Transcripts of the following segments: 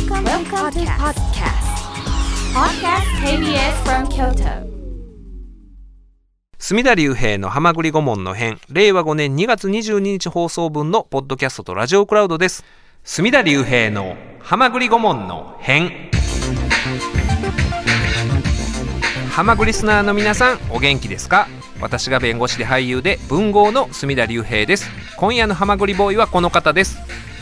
Welcome, Welcome to podcast. Podcast. KBS from Kyoto. 隅田隆平の浜栗顧問の編令和5年2月22日放送分のポッドキャストとラジオクラウドです。隅田隆平の浜栗顧問の編。浜栗リスナーの皆さんお元気ですか？私が弁護士で俳優で文豪の隅田隆平です。今夜の浜栗ボーイはこの方です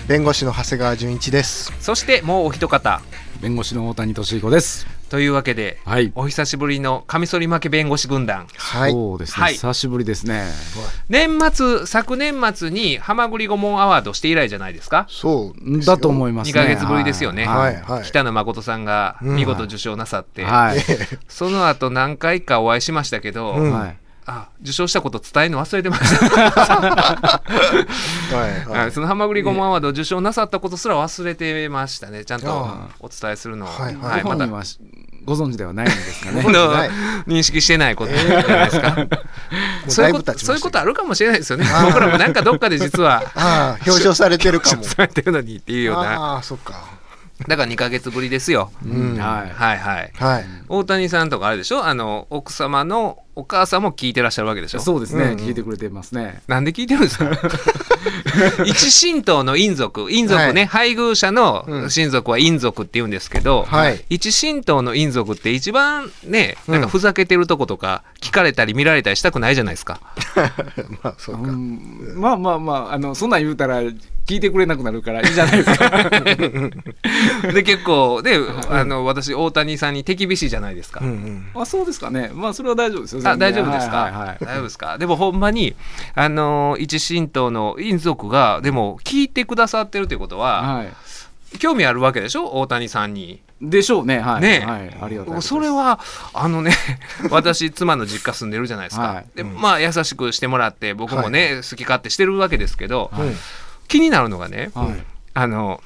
弁護士の長谷川純一です。そしてもうお一方弁護士の大谷俊彦です。というわけで、はい。お久しぶりのカミソリ負け弁護士軍団はい。そうですね、はい久しぶりですね。年末昨年末に浜栗顧問アワードして以来じゃないですか？そうだと思います2ね。ヶ月ぶりですよね、はいはい。北野誠さんがうん見事受賞なさって、はい。その後何回かお会いしましたけど、うんはい。あ受賞したこと伝えるの忘れてました、はいははいい。その浜栗顧問アワードを受賞なさったことすら忘れてましたね。ちゃんとあお伝えするのを、はいはい。ごまたご存知ではないんですかね。認識してないこと。じゃないですか、そういうことそういうことあるかもしれないですよね。僕らもなんかどっかで実はああ、表彰されてるかも。されてるのにっていうような。ああ、そっか。だから2ヶ月ぶりですよ、うん。ははい。はいはいい。大谷さんとかあれでしょ？あの奥様のお母さんも聞いてらっしゃるわけでしょ？そうですね、うんうん聞いてくれてますね。なんで聞いてるんですか？一神道の陰族陰族ね、配偶者のうん親族は陰族って言うんですけど、はい。一神道の陰族って一番ねうんなんかふざけてるとことか聞かれたり見られたりしたくないじゃないですか。まあ、そううか。ん、まあまあまあ、あの、そんなん言うたら、聞いてくれなくなるからいいじゃないですか。で結構であの私大谷さんに手厳しいじゃないですか。うんうん。あ、そうですかね。まあ、それは大丈夫ですよ。あ大丈夫ですか、はいはいはい大丈夫ですか？でもほんまにあの一神道の陰族がでも聞いてくださってるということは、はい。興味あるわけでしょ？大谷さんに。でしょうね。はい。ねはい。ありがとです。それはあのね 私妻の実家住んでるじゃないですか、はいでまあ優しくしてもらって僕もね、好き勝手してるわけですけど、はい気になるのがね、はい。あの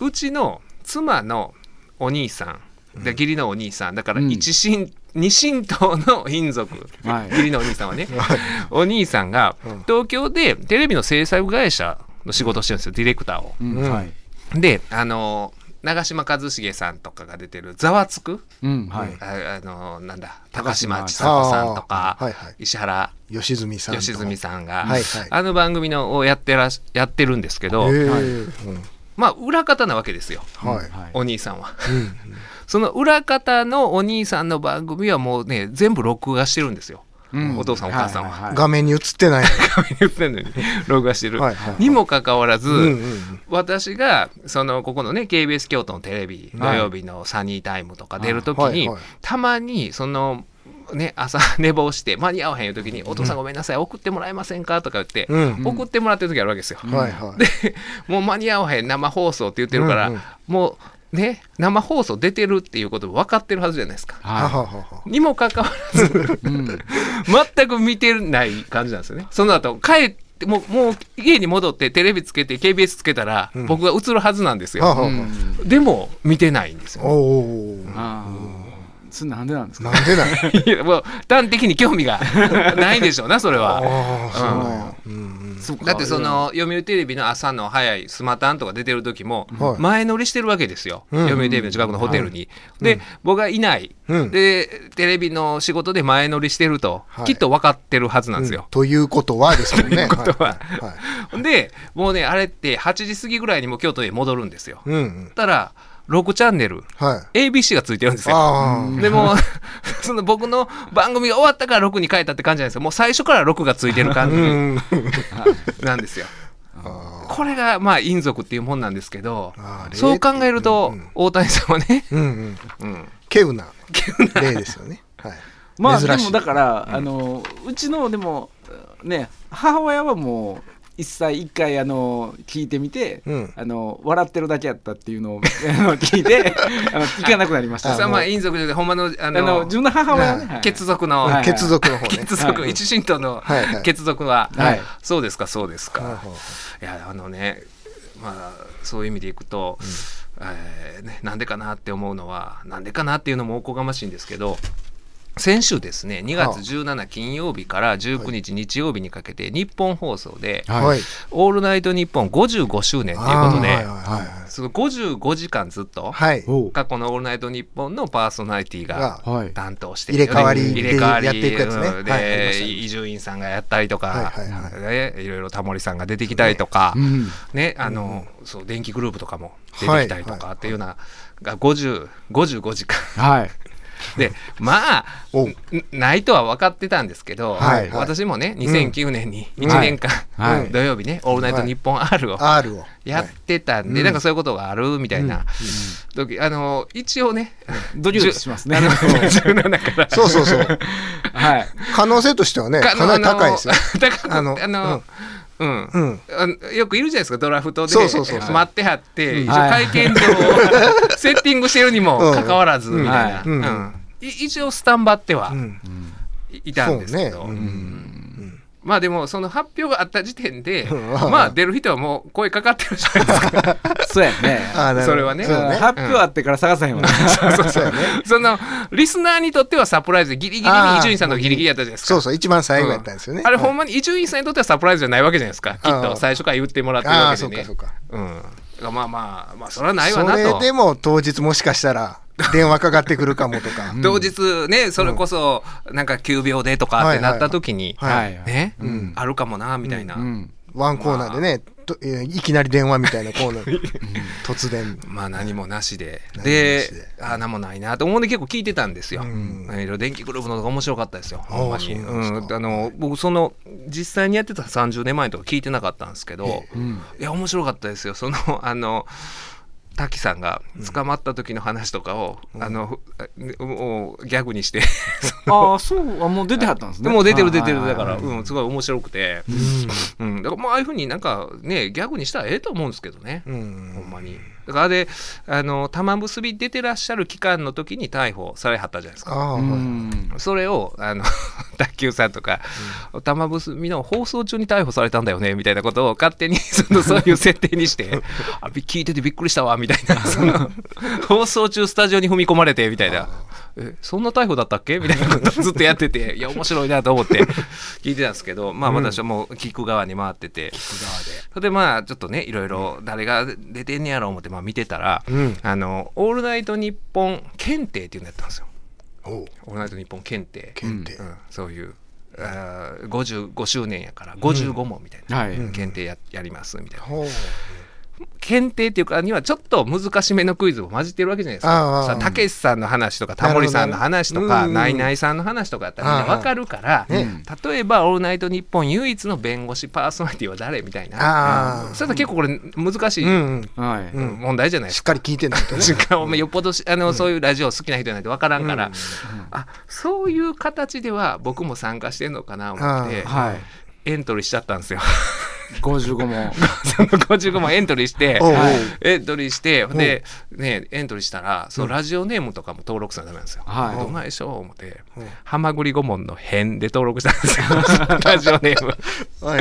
うちの妻のお兄さんで義理のお兄さんだからうん一神、二神道の親族 はい義理のお兄さんはね お兄さんがうん東京でテレビの制作会社の仕事をしてるんですよディレクターを。うん。うんはい。であの長嶋一茂さんとかが出てる「ざわつく」うん。はい。ああのなんだ高島嶋ちさ子さんとか、はいはい石原吉住さんと。良純さんが、はいはい。あの番組のをやってらしやってるんですけど、はいうんまあ裏方なわけですよはい。はい。お兄さんは。うん その裏方のお兄さんの番組はもうね全部録画してるんですよ。うんお父さんお母さんはいいい画面に映ってない。言ってんのに録画してる。はいはいはいにもかかわらず、うんうん私がそのここのね KBS 京都のテレビ土はい曜日のサニータイムとか出る時に、はいはいたまにそのね朝 寝坊して間に合わへんいう時に「お父さんごめんなさい送ってもらえませんか?」とか言って、うん。うん。送ってもらってる時あるわけですよ。はいはい。でもう間に合わへん生放送って言ってるから、うんうんもうね生放送出てるっていうこと分かってるはずじゃないですか。ははははは。にもかかわらずい。うん。全く見てない感じなんですよね。その後帰ってもうもう家に戻ってテレビつけて KBS つけたら、うん僕が映るはずなんですよ。うんでも見てないんですおよ。お。それなんでなんですか？なんでない。いやもう端的に興味が ないんでしょうなそれは。ああ、そうだってその読売テレビの朝の早いスマタンとか出てる時もはい。前乗りしてるわけですよ、うん。読売テレビの近くのホテルに。で、僕がいない、うん。でテレビの仕事で前乗りしてると、はい。きっと分かってるはずなんですよ。ということはですよね。ということは。でもうねあれって8時過ぎぐらいにもう京都に戻るんですよ。うんうん。たら6チャンネルはい。ABC がついてるんですよ。でも その僕の番組が終わったから6に変えたって感じなんですよもう最初から6がついてる感じうん。なんですよ。あこれがまあ陰族っていうもんなんですけどそう考えると大谷さんはね、ーうんうん。うん、稀有な例ですよね。はい。まあでもだから、あのうちのでもね母親はもう一歳一回あの聞いてみて、うん。あの笑ってるだけやったっていうのを 聞いてあの聞かなくなりました。あそれはまあ陰族でほんまのああのの自分の母親はね、はい。血族の、はい。血族の方ね。血族、はい。一神道のはいはい。血族は、はい。そうですかそうですか、はいはいい。やあのねまあそういう意味でいくと、えーね、なんでかなって思うのはなんでかなっていうのもおこがましいんですけど先週ですね2月17金曜日から19日日曜日にかけて日本放送ではい。はい。「オールナイトニッポン」55周年ということでその55時間ずっとはい。おう。過去の「オールナイトニッポン」のパーソナリティが担当して入れ替わり入れ替わりでやっていくやつね。うん。で、伊集院さんがやったりとか、はいろいろタモリさんが出てきたりとか、うん。ねあの、そう電気グループとかも出てきたりとかっていうような、が50 55時間。はい でまあないとは分かってたんですけど、はい。はい。私もね2009年にうん。1年間、はい。はい。土曜日ね「オールナイトニッポン R」を。やってたんで、うん。なんかそういうことがあるみたいな時、あの一応ねドキドキしますね。あの17から。そうそうそう。はい。可能性としてはね、かなり高いですよ。あの高くあのあの、うんうん。あのよくいるじゃないですかドラフトで。待ってはって、会見場を セッティングしてるにもかかわらずうんみたいな、うん。うん。い一応スタンバってはうん。いいたんですけど、ね。うん。うんまあでもその発表があった時点で、うん。まあ出る人はもう声かかってるじゃないですか。そうやね。それはね。発表あってから探さへんわね。そうやね。そのリスナーにとってはサプライズでギリギリに伊集院さんのギリギリやったじゃないですか。そうそう、一番最後やったんですよね。あれほんままに伊集院さんにとってはサプライズじゃないわけじゃないですか。きっと。最初から言ってもらってるわけでね。そうかそうか。うんまあまあまあそれはないわそなと。れでも当日もしかしたら電話かかってくるかもとか。当日ねそれこそなんか9秒でとかってなった時にはいはいねうんあるかもなみたいな。うんワンコーナーでね、とえーいきなり電話みたいなコーナー、突然。まあ何もなしで。何もなでしで。あ何もないなと思うんで結構聞いてたんですよ。うん。電気グループのとか面白かったですよ。うんあの僕その実際にやってた30年前とか聞いてなかったんですけど。うん。いや面白かったですよ。そのあの滝さんが捕まった時の話とかを、あのふもうギャグにして ああそうあもう出てはったんですね。もう出てる出てる。だから、うん、すごい面白くて、うん、だからもうああいうふうになんかねギャグにしたらええと思うんですけどね、うん。ほんまにだからあれあの玉結び出てらっしゃる期間の時に逮捕されはったじゃないですか。それをあの 卓球さんとか、玉結びの放送中に逮捕されたんだよねみたいなことを勝手に そのそういう設定にして あび聞いててびっくりしたわみたいなその放送中スタジオに踏み込まれてみたいな。えそんな逮捕だったっけ？みたいなことをずっとやってていや面白いなと思って聞いてたんですけどまあ私はもう聞く側に回ってて、それでまあちょっとねいろいろ誰が出てんねやろう思ってまあ見てたら、うん。あの「オールナイトニッポン検定」っていうのやったんですよ。オールナイトニッポン検定。検定。うん、そういうあー55周年やから55問みたいな、はい。検定ややりますみたいな、検定っていうかにはちょっと難しめのクイズも混じってるわけじゃないですかたけしさんの話とかタモリさんの話とかナイナイさんの話とかやったらみんなわかるから、ね例えば「オールナイトニッポン」唯一の弁護士パーソナリティは誰みたいなああ、それと結構これ難しい、問題じゃないですかしっかり聞いてないとね。しかもよっぽどあの、そういうラジオ好きな人じゃないと分からんから、あそういう形では僕も参加してんのかなと思ってはいエントリーしちゃったんですよ。55問その55もエントリーしてエントリーしてで、ね、エントリーしたらそのラジオネームとかも登録せなダメなんですよ。はい。どないでしょう思ってうん「はまぐり顧問の編」で登録したんですよ。ラジオネーム。は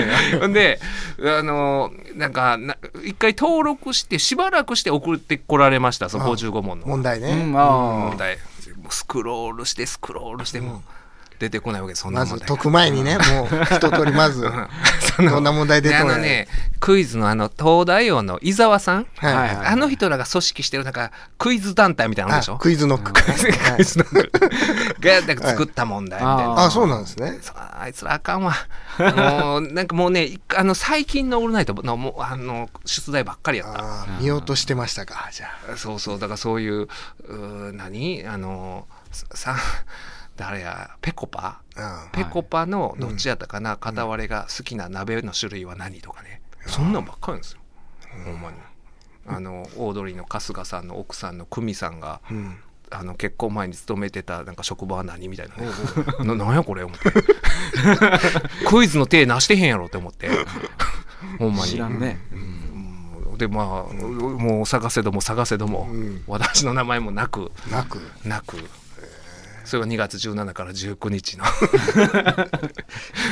い。であのなんかな一回登録してしばらくして送ってこられましたその55問の。問題ね。うんあ問題。もうスクロールしてスクロールしても出てこないわけですそんなまず問題解く前にね、もう一通りまず、どんな問題出でてこない。あのねクイズのあの東大王の伊沢さん、はい。はいあの人らが組織してるなんかクイズ団体みたいなのでしょ？あクイズノック。はい。クイズのがなんか作った問題みたいな、ああ、そうなんですね。そうあいつらあかんわ。もうなんかもうねいあの最近の「オールナイトの」もうあの出題ばっかりやった。あー見落としてましたか、じゃあ。そうそうだからそういううー何？あのさ誰やペコパ？あペコパのどっちやったかな、片割れが好きな鍋の種類は何とかね、そんなんばっかりなんですよ、ほんまに。あのオードリーの春日さんの奥さんの久美さんが、うん。あの結婚前に勤めてたなんか職場は何みたいなね。ななんやこれ思って。クイズの手なしてへんやろって思って。ほんまに。知らんね。うん。でまあ、もう探せども探せども、うん。私の名前もなく。なく。なくそれが2月17から19日の。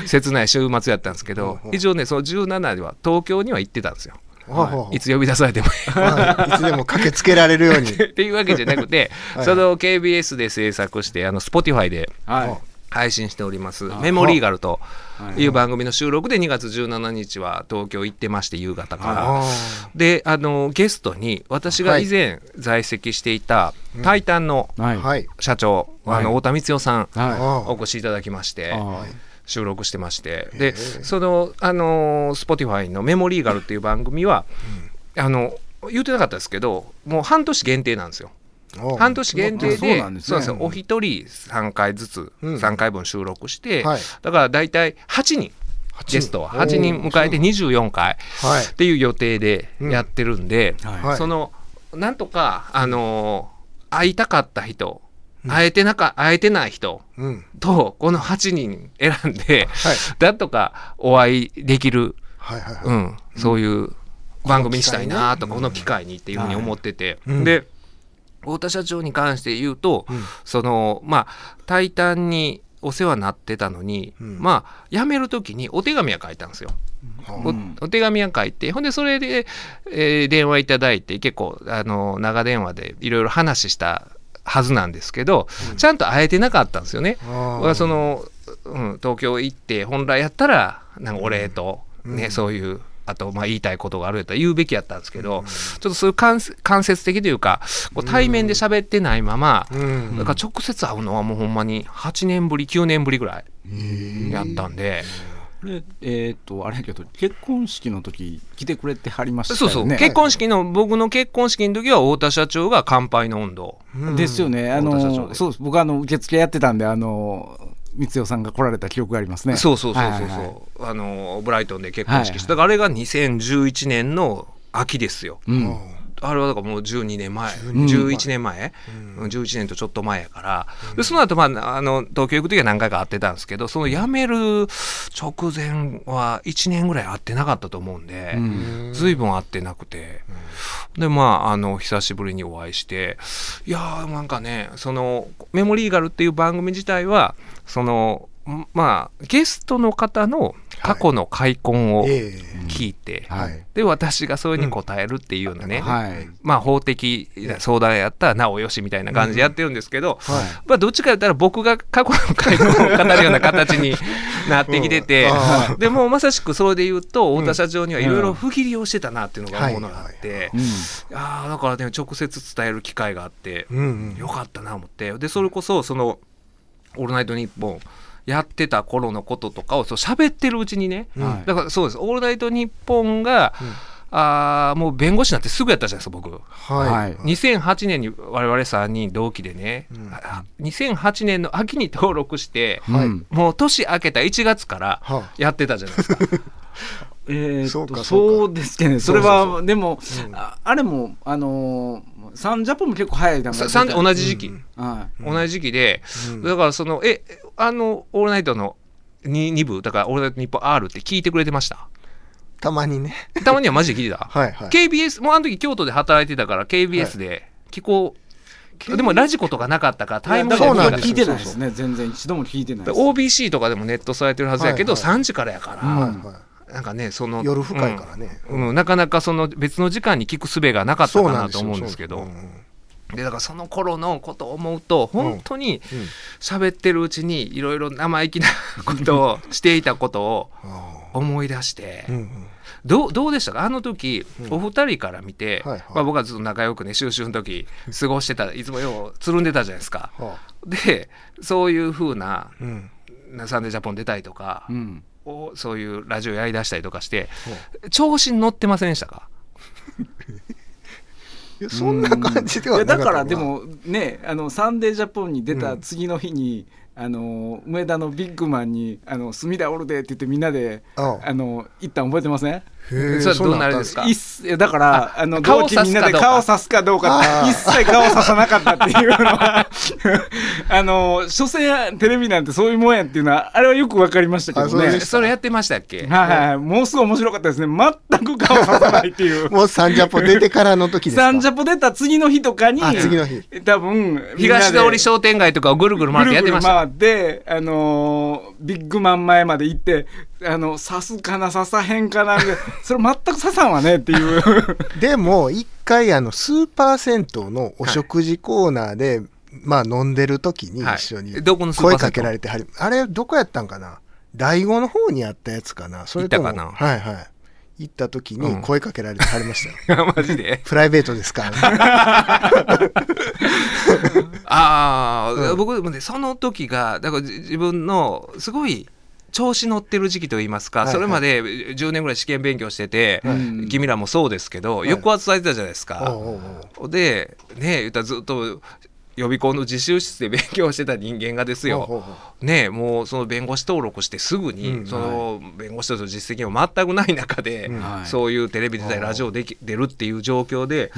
切ない週末やったんですけど一応ねその17では東京には行ってたんですよ。はい。いつ呼び出されても。はい。いつでも駆けつけられるように。っていうわけじゃなくて、はい。その KBS で制作して、あの Spotify ではい配信しております、あメモリーガルとはい。いう番組の収録で2月17日は東京行ってまして、夕方から。あで、あの、ゲストに私が以前在籍していたタイタンの。社長、はい。あの、太田光代さん、はお越しいただきまして収録してまして。でそのあの Spotify の「メモリーガル」っていう番組は、あの言ってなかったですけどもう半年限定なんですよ。お半年限定でそうなんですね。そうです。よお一人3回ずつ、うん。3回分収録して、はい。だから大体8人八ゲストは8人迎えて24回はい。っていう予定でやってるんで、いはい。はい。そのなんとかあの会いたかった人会えてなか会えてない人うん。とこの8人選んで、はい。なんとかお会いできる、はいはいはい。うん、そういう番組にしたいなとか、このこの機会にっていうふうに思ってて、うん。で太田社長に関して言うと、うん。そのまあ「タイタン」にお世話になってたのに、うん。まあ辞める時にお手紙は書いたんですよ。おお手紙は書いてほんでそれで、えー電話いただいて結構あの長電話でいろいろ話したはずなんですけど、ちゃんと会えてなかったんですよね。その、うん、東京行って本来やったらなんかお礼と、ねそういうあとまあ言いたいことがあるやったら言うべきやったんですけど、ちょっとそういう間接間接的というかこう対面で喋ってないまま、うん。だから直接会うのはもうほんまに8年ぶり9年ぶりぐらいやったんで、これえっとあれやけど結婚式の時来てくれてはりましたそうそう、よね結婚式の僕の結婚式の時は太田社長が乾杯の温度。うんですよね、あのそうです。僕あの受付やってたんであの光代さんが来られた記憶がありますね。そうそうそうそうそう、はいはいはい。あのブライトンで結婚式して、だからあれが2011年の秋ですよ。うん。あれはだからもう12年前、12 11年前、うん。11年とちょっと前やから、でその後、まあ、あの東京行く時は何回か会ってたんですけど、その辞める直前は1年ぐらい会ってなかったと思うんで、うん。ずいぶん会ってなくて、で、まあ、あの、久しぶりにお会いして、いやー、なんかね、その、メモリーガルっていう番組自体は、その、んまあ、ゲストの方の過去の開墾をえ聞いて、はい。で、私がそれに答えるっていうようなね、はい。まあ、法的相談やったらなおよしみたいな感じでやってるんですけど、えはい。まあ、どっちか言ったら僕が過去の開墾を語るような形になってきてて、うん。あでもうまさしくそれで言うと太田社長にはいろいろ不義理をしてたなっていうのが思うのがあって、うん。ああだからね直接伝える機会があって、うんうん。よかったな思ってでそれこそその「オールナイトニッポン」やってた頃のこととかをそう喋ってるうちにね、はい。だからそうです「オールナイトニッポンが」あーもう弁護士になってすぐやったじゃないですか僕。ははい。い。2008年に我々3人同期でね、うん。あ2008年の秋に登録して、はい。うんもう年明けた1月からはやってたじゃないですか。えーっそうかとそうか。そうですけどね。それそうそう。はでもうん。ああれもあのーサンジャポンも結構早い段階さで同じ時期、うん。は同じ時期で、うん。だからそのえあの「オールナイト」の 2, 部だから「オールナイトニッポン R」って聞いてくれてました？たまにね。たまにはマジで聞いてた、は いはい。KBS もうあの時京都で働いてたから KBS で聞こう、でもラジコとかなかったからいタイムそうなん聞いてない。ですね。全然。一度も聞いてないです。OBC とかでもネットされてるはずやけど、はいはい。3時からやから、うん。はいはなんかねそのい夜深いからね。うん。うん。なかなかその別の時間に聞く術がなかったかなと思うんですけど。でだからその頃のことを思うと本当に喋ってるうちにいろいろ生意気なことをしていたことをあ思い出してどうどうでしたか？あの時、うん。お二人から見て、まあ、僕はずっと仲良くね収集の時過ごしてたいつもようつるんでたじゃないですか。はでそういうふうなあうん「サンデージャポン」出たりとか、うんをそういうラジオやりだしたりとかして調子に乗ってませんでしたか？いやそんな感じではいなかったやだからでもねあのサンデージャポンに出た次の日に、あの梅田のビッグマンに「あの隅田おるで」って言ってみんなであ。あの行ったん覚えてません？それはどんなあれんですか？いっすいやだからあの顔同期みんなで顔さすかどうか一切顔ささなかったっていうのは あの所詮テレビなんてそういうもんやっていうのはあれはよくわかりましたけどね。あそうですそれやってましたっけ？はいはいはい。もうすごい面白かったですね。全く顔ささないっていう。もうサンジャポ出てからの時ですか？サンジャポ出た次の日とかにあ次の日。多分東通り商店街とかをぐるぐる回ってやってました。ぐるぐる回って、あのービッグマン前まで行ってあの刺すかな刺さへんかなそれ全く刺さんわねっていう。でも一回あのスーパー銭湯のお食事コーナーで、まあ飲んでる時にはい。一緒に声かけられてはりあれどこやったんかな？第五の方にあったやつかな？それとも行ったかはいはい。行った時にうん。声かけられてはりましたよ、マジで？プライベートですか？ああ、うん僕でもねその時がだからじ自分のすごい調子乗ってる時期といいますか、それまで10年ぐらい試験勉強してて、うん。君らもそうですけど、い。抑圧されてたじゃないですか。でね言ったらずっと予備校の自習室で勉強してた人間がですよ、ねもうその弁護士登録してすぐに、うん。その弁護士としての実績も全くない中で、そういうテレビ出たりラジオでき出るってい。う状況で、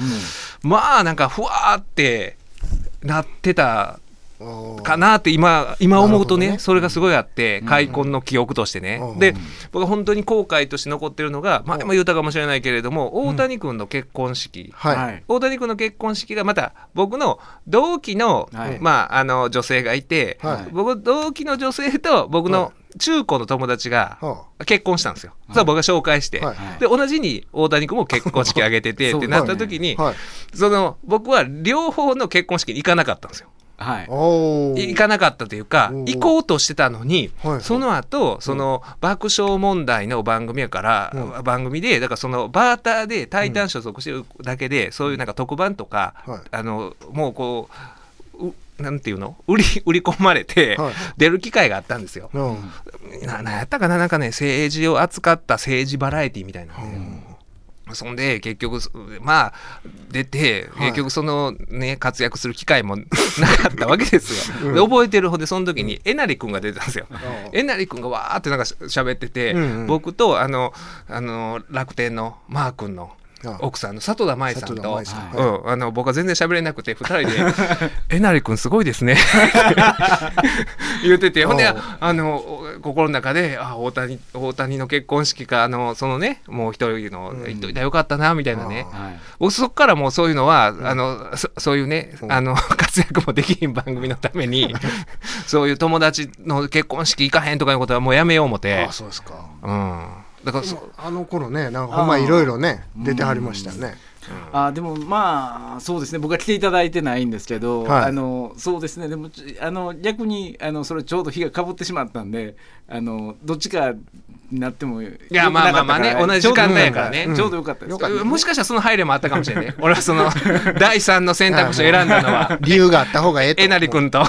うんまあなんかふわーってなってたかなって今今思うとねね。それがすごいあってうん。開墾の記憶としてね、うんで僕は本当に後悔として残ってるのが前も言ったかもしれないけれども、大谷君の結婚式、はい、はい。大谷君の結婚式がまた僕の同期の,、はい。まあ、あの女性がいて、はい。僕同期の女性と僕はの中高の友達がは結婚したんですよ。それは僕が紹介して、はい。で同じに大谷君も結婚式挙げてて ってなった時に、はい。その僕は両方の結婚式に行かなかったんですよ。はい。行かなかったというか行こうとしてたのに、はいはい。その後その爆笑問題の番組やから、う番組でだからそのバーターで「タイタン」所属してるだけで、そういうなんか特番とか、はい。あのもうこううなんていうの？売り売り込まれて、はい。出る機会があったんですよ。うん。ななんやったかな？なんかね政治を扱った政治バラエティみたいな、そんで結局まあ出てはい。結局そのね活躍する機会も なかったわけですよ。で覚えてるほんでその時にえなり君が出てたんですよ。えなり君がわーってなんかし喋ってて、うんうん。僕とあのあの楽天のマー君のあ奥さんの里田舞さんと。うはい。ん、あの僕は全然喋れなくて2人で「えなり君すごいですね」言ってて。ほんであの心の中であ大谷大谷の結婚式かあのそのねもう一人のうん。言っといたらよかったなみたいなね、僕そっからもうそういうのは、あのそそういうね、うん。あの 活躍もできひん番組のためにそういう友達の結婚式行かへんとかいうことはもうやめよう思って。あ、そうですか。うん、だからそあの頃ねなんかほんまいろいろね出てはりましたよね。あでもまあそうですね。僕は来ていただいてないんですけど、はい。あのそうですね。でもちあの逆にあのそれちょうど日がかぶってしまったんであのどっちかになってもいいやまあまあまあね同じ時間帯やからね。ちょうどよかった。です、よかったもしかしたらその配慮もあったかもしれない俺はその 第三の選択肢を選んだのは。理由があった方がええと。えなり君と。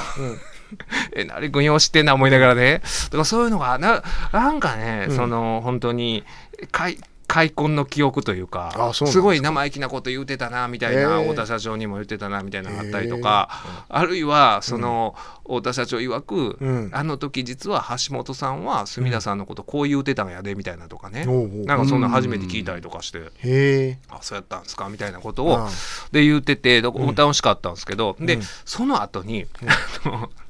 うんえなり君よう知ってんな思いながらね。だからそういうのがななんかね、うん。その本当に開開墾の記憶というかすごい生意気なこと言うてたなみたいな、へー。太田社長にも言ってたなみたいなのがあったりとか、あるいはその、太田社長曰く、うん。あの時実は橋本さんは隅田さんのことこう言うてたんやでみたいなとかね、おうおう。なんかそんな初めて聞いたりとかして。へえあそうやったんですかみたいなことをあで言ってて楽しかったんですけど、で、うん。その後に、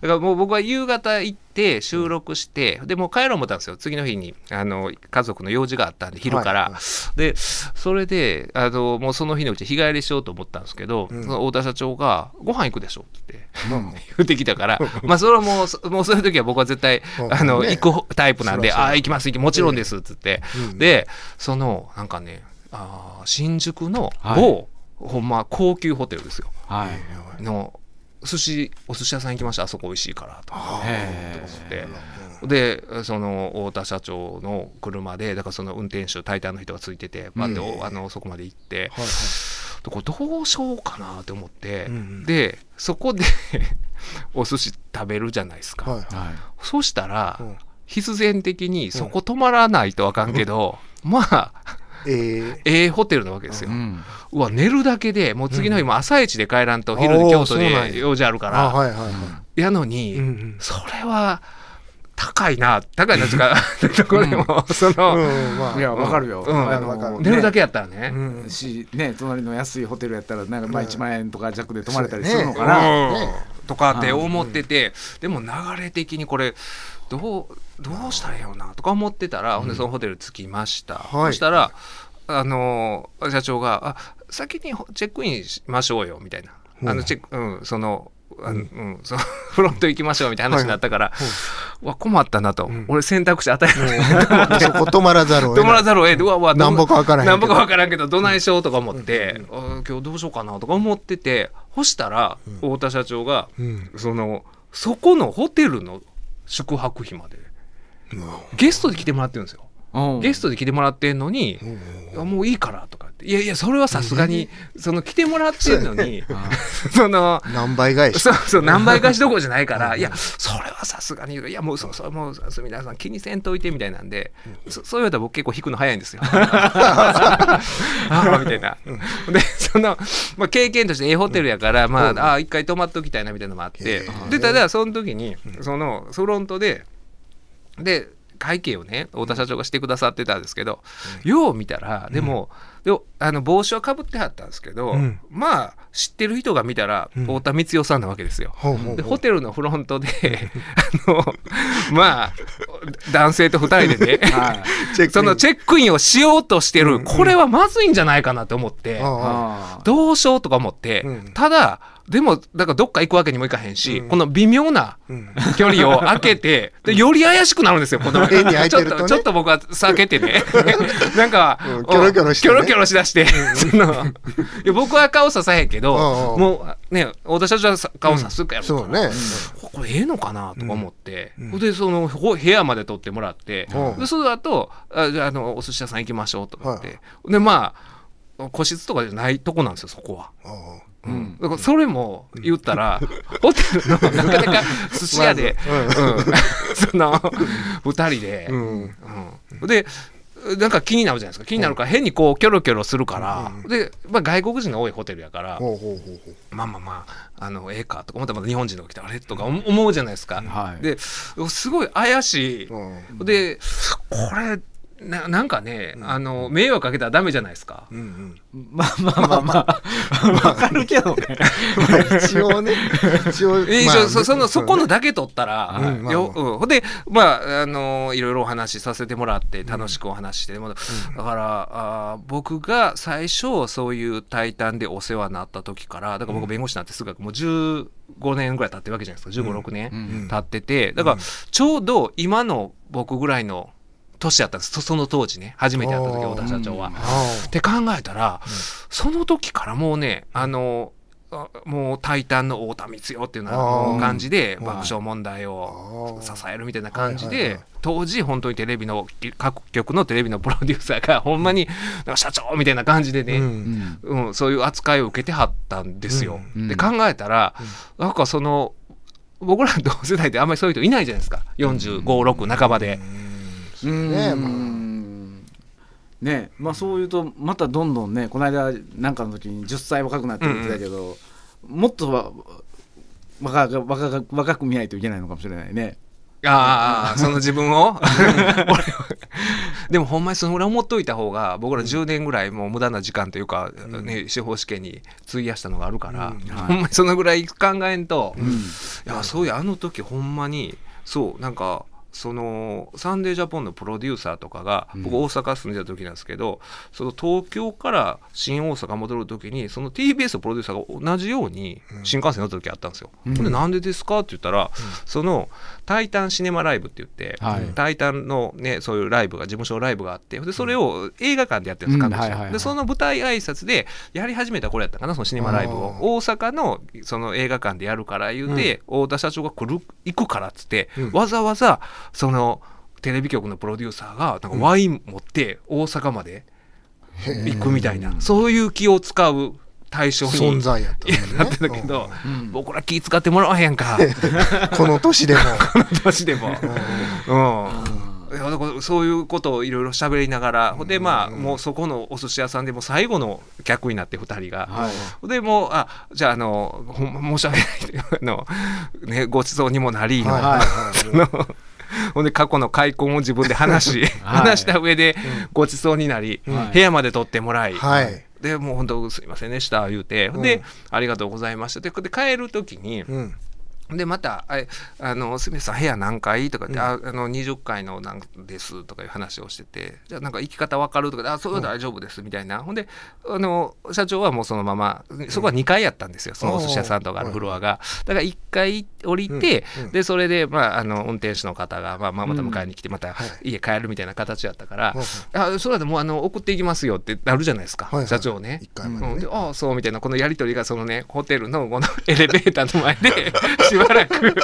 だからもう僕は夕方行って収録してでもう帰ろう思ったんですよ。次の日にあの家族の用事があったんで昼から、はいはでそれであのもうその日のうち日帰りしようと思ったんですけど、うん。その太田社長が「ご飯行くでしょ」って言ってうん 言ってきたからまあそれはもうそもうそういう時は僕は絶対うんあの、ね。行くタイプなんで「そらそうああ行きます行きますもちろんです」っつって、うん。でそのなんかねあー新宿のはい。某、ほんま高級ホテルですよ。はい。の寿司お寿司屋さん行きました。あそこ美味しいからとかへって。でその太田社長の車でだからその運転手タイタンの人がついててバッて、うんあのそこまで行って。はいはい。でこれどうしようかなって思って、うん。うんでそこで お寿司食べるじゃないですか、はいはそしたら、うん。必然的にそこ泊まらないとあかんけど、まあえええホテルなわけですよ、い、うん。うわ寝るだけでもう次の日も朝一で帰らんと昼おーに京都で用事あるかあら、はいはいはやのに、いうん。それは高いな高いなっていうか ところでも、その、うんうんまあ。いやわかるよ、うん。あのわかる。寝るだけやったらね、うん。しね隣の安いホテルやったらなんかまあうん。1万円とか弱で泊まれたりするのかな、とかって思ってて、でも流れ的にこれどうどうしたらいいよなとか思ってたら、ほんでそのホテル着きました、はい。そしたらあの社長があ「先にチェックインしましょうよ」みたいな、あうん。のチェックうん、そのあのうん、そう フロント行きましょうみたいな話になったから、うわ困ったなと、俺選択肢与えないそこ止まらざるを止まら得ない。ざるを得んでうわうわなんぼかわからへんなんぼかわからんけどどないしようとか思って、あ今日どうしようかなとか思っててそしたら太田社長が、うん。そのそこのホテルの宿泊費までゲストで来てもらってるんですよ。うん。ゲストで来てもらってんのに、あもういいからとかって。いやいやそれはさすがにその来てもらってんのに その何倍返し。そうそう 何倍返しどころじゃないからいやそれはさすがにいやもうそうそうもうす皆さん気にせんといてみたいなんで、そそう言うたら僕結構引くの早いんですよ。ああみたいな。でその、まあ、経験としてええホテルやから、まあ、ああ一回泊まっときたいなみたいなのもあって。でただその時にそのフロントでで会計をね太田社長がしてくださってたんですけど、よう見たらでも、であの帽子はかぶってはったんですけど、うん。まあ知ってる人が見たらうん。太田光代さんなわけですよ。でホテルのフロントで あのまあ男性と2人でね、はい。チェックイン。そのチェックインをしようとしてる、これはまずいんじゃないかなと思って、どうしようとか思って、うん。ただでもだからどっか行くわけにもいかへんし、うん。この微妙なうん。距離を空けて でより怪しくなるんですよこの変に空いてるとね。ちょっとちょっと僕は避けてね。なんか、うんキョロキョロしてね。キョロキョロしだしてそのいや僕は顔ささへんけど、もうね太田社長はさ顔さすかやろそうね。ここれええのかなとか思って、うん。でそのほ部屋まで取ってもらって、うん。でその後あじゃああのお寿司屋さん行きましょうとかって、でまあ個室とかじゃないとこなんですよそこは。うん、だからそれも言ったら、ホテルのなかなか 寿司屋で、その2人で、うん。うん。でなんか気になるじゃないですか。気になるから変にこうキョロキョロするから、で、まあ、外国人の多いホテルやから、ほうほうほうほう。まあまあまああのええかとか思ったらまた日本人のが来たらあれとか思思うじゃないですか。はい。ですごい怪しい。うん。でこれななんかね、あの迷惑かけたらダメじゃないですか。うんうん。まあまあまあまあ。わかるけどね。まあ一応ね。一応 えまあそそのそこのねだけ取ったら、うんまあようん、ほんでまああのいろいろお話しさせてもらって楽しくお話ししてもらう。だからあー僕が最初そういう「タイタン」でお世話になった時からだから僕弁護士になってすぐもう15年ぐらい経ってるわけじゃないですか。1 5 6年うん。経ってて。だからちょうど今の僕ぐらいの年やったんです。そその当時ね。初めて会った時太田社長は。あって考えたら、その時からもうねあのあもう「タイタン」の太田光代っていうのは感じではい爆笑問題を支えるみたいな感じで当時本当にテレビの各局のテレビのプロデューサーがほんまに社長みたいな感じでうね、ん。うんそういう扱いを受けてはったんですよ。うん。で考えたら、なんかその僕ら同世代ってあんまりそういう人いないじゃないですか。456半ばで。うん。ねまあ。ねまあそういうとまたどんどんねこの間なんかの時に10歳若くなってるって言ってたけど、もっとは若く若く若く見ないといけないのかもしれないね。ああ、その自分を？でもほんまにそのぐらい思っといた方が僕ら10年ぐらいもう無駄な時間というか、ね、司法試験に費やしたのがあるから、うんほんまにそのぐらい考えんと、うん。いやそういやあの時ほんまにそうなんかそのサンデージャポンのプロデューサーとかが、僕大阪住んでた時なんですけどその東京から新大阪戻る時にその TBS のプロデューサーが同じように新幹線乗った時あったんですよ。ほんでなんでですかって言ったら、その「タイタンシネマライブ」って言って、はい。タイタンのねそういうライブが事務所ライブがあってでそれを映画館でやってるんですうん。でその舞台挨拶でやり始めたこれやったかなそのシネマライブを。大阪のその映画館でやるから言うて、太田社長が来る行くからっつって、うん。わざわざそのテレビ局のプロデューサーがなんかワイン持って大阪まで行くみたいな、そういう気を使う対象に存在やったのね。なってたけど、うん。僕ら気使ってもらわへんか。この年でも。年でも。うん。そういうことをいろいろ喋りながら、ほんでまあもうそこのお寿司屋さんでもう最後の客になって2人が、はい。でもうあじゃああの申し訳ない。あの、ね、ごちそうにもなりの、はいはいはい ほんで過去の開墾を自分で話し、はい。話した上でごちそうになり、はい。部屋まで取ってもらい、はい。でもう本当すいませんでした言うて、ほん。でありがとうございました。でで帰る時に、うんでまた「ああのすみさん部屋何階?」とかって、ああの20階のなんです」とかいう話をしてて「じゃあなんか行き方わかる?」とかで「あそう大丈夫です」みたいな、ほんであの社長はもうそのままそこは2階やったんですよ、そのお寿司屋さんとかあるフロアが、だから1階降りて、でそれで、まあ、あの運転手の方が、まあまあ、また迎えに来てまた家帰るみたいな形やったから「あそれでもうあの送っていきますよ」ってなるじゃないですか、はいはい。社長ね。ね。うん。でああそうみたいなこのやり取りがそのねホテルのこのエレベーターの前で しばらく。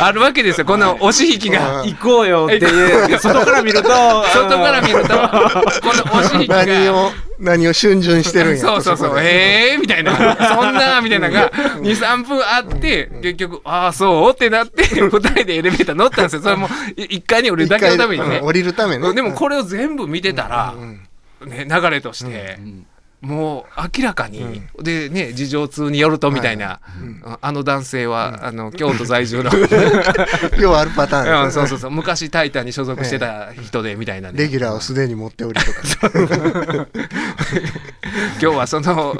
あるわけですよ。この押し引きが。行こうよっていう。外から見ると。外から見るとこの押し引きが。何を何を逡巡してるんや。そうそうそう、で。ええー、みたいな、そんな、みたいなのが、2、3分あって、結局、ああ、そう？ってなって、2人でエレベーター乗ったんですよ。それも、1階に降りるだけのためにね。一回うん。降りるためね。でもこれを全部見てたらう、んね、流れとして、もう明らかに、でね事情通によるとみたいな、ああの男性は、あの京都在住の。要はあるパターンね。そうそうそう。昔タイタンに所属してた人でみたいなね。レギュラーをすでに持っておりとか。今日はその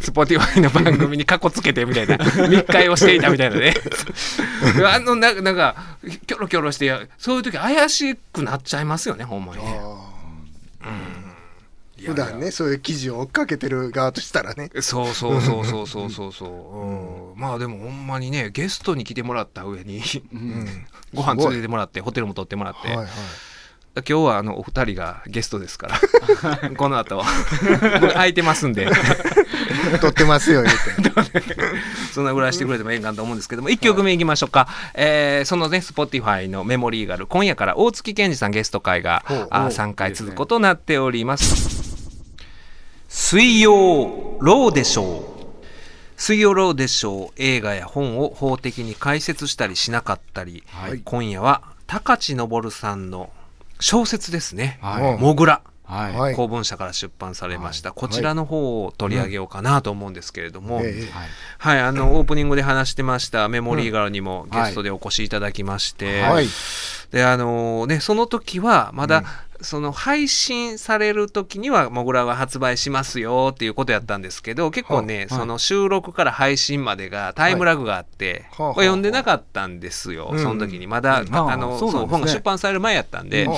Spotify の番組にかこつけてみたいな。密会をしていたみたいなね。あのななんかキョロキョロしてそういう時怪しくなっちゃいますよねほんまにね普段ねそういう記事を追っかけてる側としたらね。そうそうそうそうそうそう。そう、うん、まあでもほんまにねゲストに来てもらった上にうん。ご飯連れてもらってホテルも取ってもらって、はいはい。今日はあのお二人がゲストですから。この後僕 空いてますんで。撮ってますよ言うて。そんなぐらいしてくれてもええんかと思うんですけども、1曲目いきましょうか。えーそのね、Spotify のメモリーガル、今夜から大月健二さんゲスト会があ3回続くことになっております。水曜ローでしょう。水曜ローでしょう。映画や本を法的に解説したりしなかったり、はい。今夜は高知昇さんの小説ですね。はい。モグラ。はい。はい。公文社から出版されました、こちらの方を取り上げようかなと思うんですけれども、ええはい。はい、あのオープニングで話してました。メモリーガルにもゲストでお越しいただきまして、はい。であのねその時はまだ、その配信される時にはモグラが発売しますよっていうことやったんですけど結構ね、その収録から配信までがタイムラグがあって、はあこれ読んでなかったんですよ、うん。その時に。まだ、うん。あああのね。そう本が出版される前やったんで、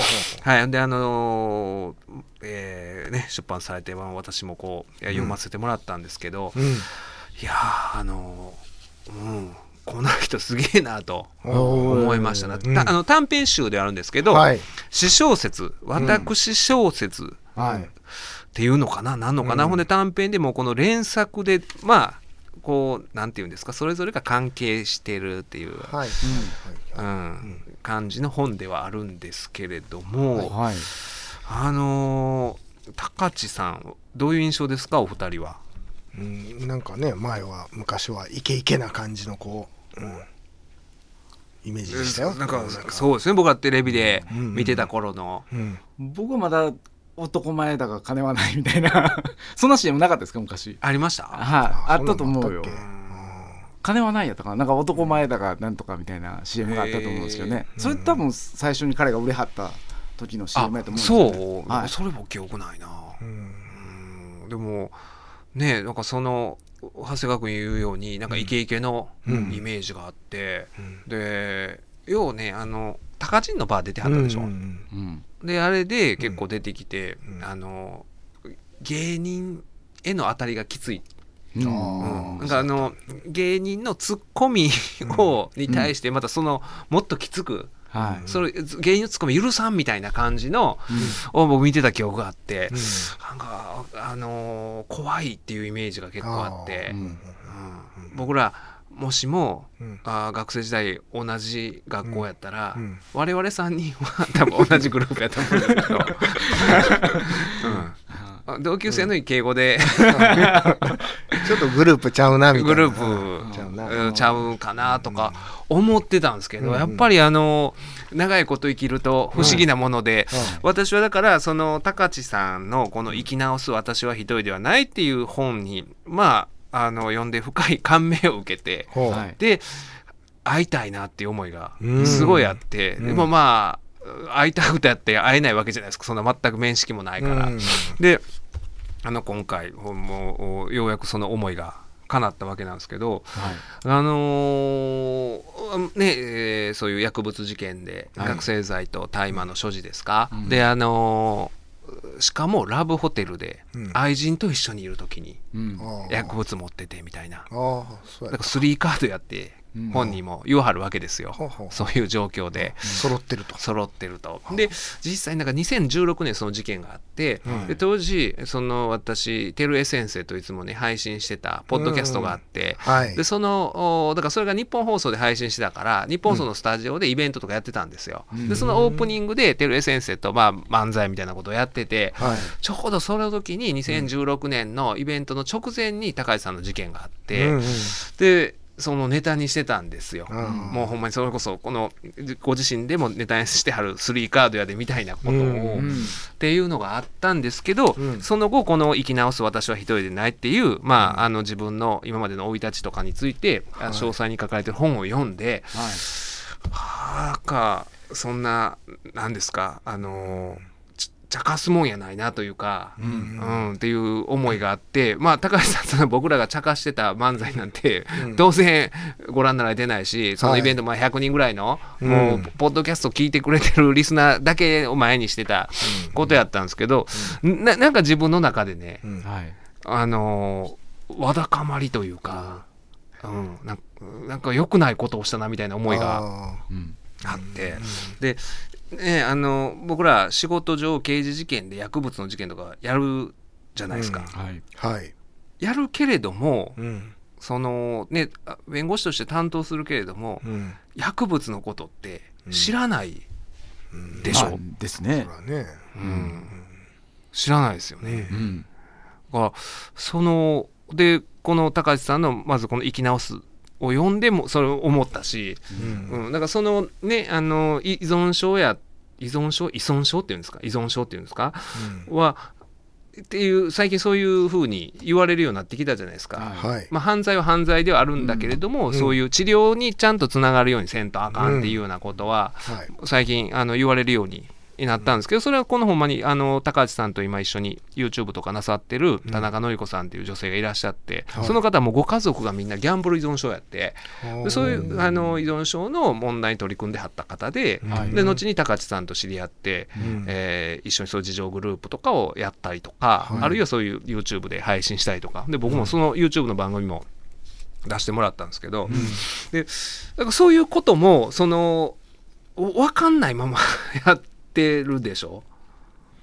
はい、であのーえーね、出版されて、まあ、私もこう読ませてもらったんですけど、うん。いやーあのーうんこの人すげえなと思いましたな、うん。たあの短編集ではあるんですけど、はい。詩小説私小説はい。っていうのかな、なんのかな、うん。ほんで短編でもこの連作でまあこうなんていうんですか？それぞれが関係してるっていう、はい。うん。感じの本ではあるんですけれども、はい。あのー高知さんどういう印象ですか？お二人は。うん。なんかね前は昔はイケイケな感じのこう、うん。イメージでしたよ。なんかそうですね。僕はテレビで見てた頃の、うん。僕はまだ男前だが金はないみたいな。そんな CM なかったですか？昔。ありました？はい。あったと思うよ。金はないやったかな？なんか男前だがなんとかみたいな CM があったと思うんですけどね。それ多分最初に彼が売れはった時の CM やと思うんですよ、ね、そう、はい。それも記憶ないな、うん。うん。でもねなんかその長谷川君言うようになんかイケイケのうん。イメージがあって、うん。でようねあの高知のバー出てはったでしょ、うんうんであれで結構出てきて、うん。あの芸人への当たりがきつい。うん。なんかあの芸人のツッコミを、に対してまたそのもっときつく、はい。それ芸人のツッコミ許さんみたいな感じの、を僕見てた記憶があって、うん。なんかあのー怖いっていうイメージが結構あってうん。うん。僕らもしも、うん。あー学生時代同じ学校やったら、うん。我々3人は多分同じグループやと思うんですけど、うん、同級生の敬語で、ちょっとグループちゃうなみたいな。グループ。ちゃうな。うんちゃうかなとか思ってたんですけど、うんやっぱりあの長いこと生きると不思議なもので、私はだからその高知さんのこの「生き直す私は一人ではない」っていう本にまああの読んで深い感銘を受けてで会いたいなっていう思いがうん。すごいあって、うん。でもまあ会いたくてあって会えないわけじゃないですか。そんな全く面識もないから。うん。であの今回もうようやくその思いが叶ったわけなんですけど、はい。あのーねえーそういう薬物事件ではい。覚醒剤と大麻の所持ですか、うん。であのーしかもラブホテルでうん。愛人と一緒にいる時に薬物持っててみたいな。うやだからスリーカードやってうん本人も言わはるわけですよ、ほうほう。そういう状況で。揃ってると。揃ってると。で実際なんか2016年その事件があって、はいで当時その私テルエ先生といつもね配信してたポッドキャストがあって、はい。でそのおだからそれが日本放送で配信してたから日本放送のスタジオでイベントとかやってたんですよ。うん。でそのオープニングでテルエ先生とまあ漫才みたいなことをやってて、はい。ちょうどその時に2016年のイベントの直前に高橋さんの事件があって、うんうん。でそのネタにしてたんですよ。うん。もうほんまにそれこそこのご自身でもネタにしてはるスリーカードやでみたいなことを、っていうのがあったんですけど、うん。その後この「生き直す私は一人でない」っていう、まあうん。あの自分の今までの生い立ちとかについて、詳細に書かれてる本を読んで、はい。はあかそんな何ですかあのち茶化すもんやないなというか。ううんん、っていう思いがあって、まあ、高橋さんその僕らが茶化してた漫才なんて、うん。当然ご覧になられてないしそのはい。イベント、まあ100人ぐらいの、うん。もうポッドキャスト聞いてくれてるリスナーだけを前にしてたことやったんですけど、ななんか自分の中でね、あのーわだかまりというか、うん、なんかなんか良くないことをしたなみたいな思いがあうん。あって、で、ね、あの僕ら仕事上刑事事件で薬物の事件とかやるじゃないですか、はい。ーはい。やるけれどもうん。そのねあ弁護士として担当するけれどもうん。薬物のことって知らないうん。でしょ、まあですね。ね。うん。知らないですよね。うん。そのでこの高橋さんのまずこの「生き直す」を読んでもそれを思ったし、うん。うん、だからそのねあのい依存症や依存症？依存症っていうんですか？依存症っていうんですか？はっていう最近そういうふうに言われるようになってきたじゃないですか。はい。はい。まあ、犯罪は犯罪ではあるんだけれども、うん。そういう治療にちゃんとつながるようにせんとあかんっていうようなことは、はい。最近あの言われるようになったんですけどそれはこのほんまにあの高橋さんと今一緒に YouTube とかなさってる田中典子さんっていう女性がいらっしゃって、はい。その方もご家族がみんなギャンブル依存症やってでそういうあの依存症の問題に取り組んではった方で,、はい。で後に高橋さんと知り合って、うん。えー一緒にそういう自助グループとかをやったりとか、はい。あるいはそういう YouTube で配信したりとか。で僕もその YouTube の番組も出してもらったんですけど、でだからそういうこともそのお分かんないままや ってるでしょ？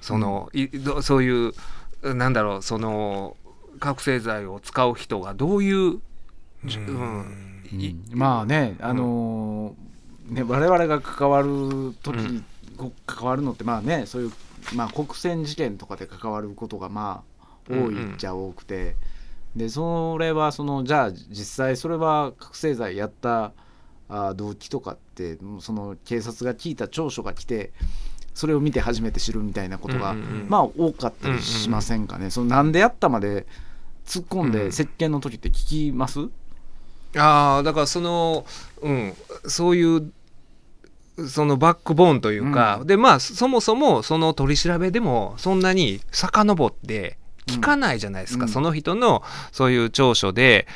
その、いどそういうなんだろうその覚醒剤を使う人がどういう、うん。いまあねあのーね我々が関わる時にこ関わるのってまあねそういうまあ国選事件とかで関わることがまあ多いっちゃ多くて、でそれはそのじゃあ実際それは覚醒剤やったあ動機とかってその警察が聞いた調書が来てそれを見て初めて知るみたいなことが、うんうんうん。まあ多かったりしませんかね、そのなんでやったまで突っ込んうんで接見の時って聞きます、ああだからそのうんそういうそのバックボーンというか、うん。でまあそもそもその取り調べでもそんなに遡って聞かないじゃないですか、うん。その人のそういう調書で、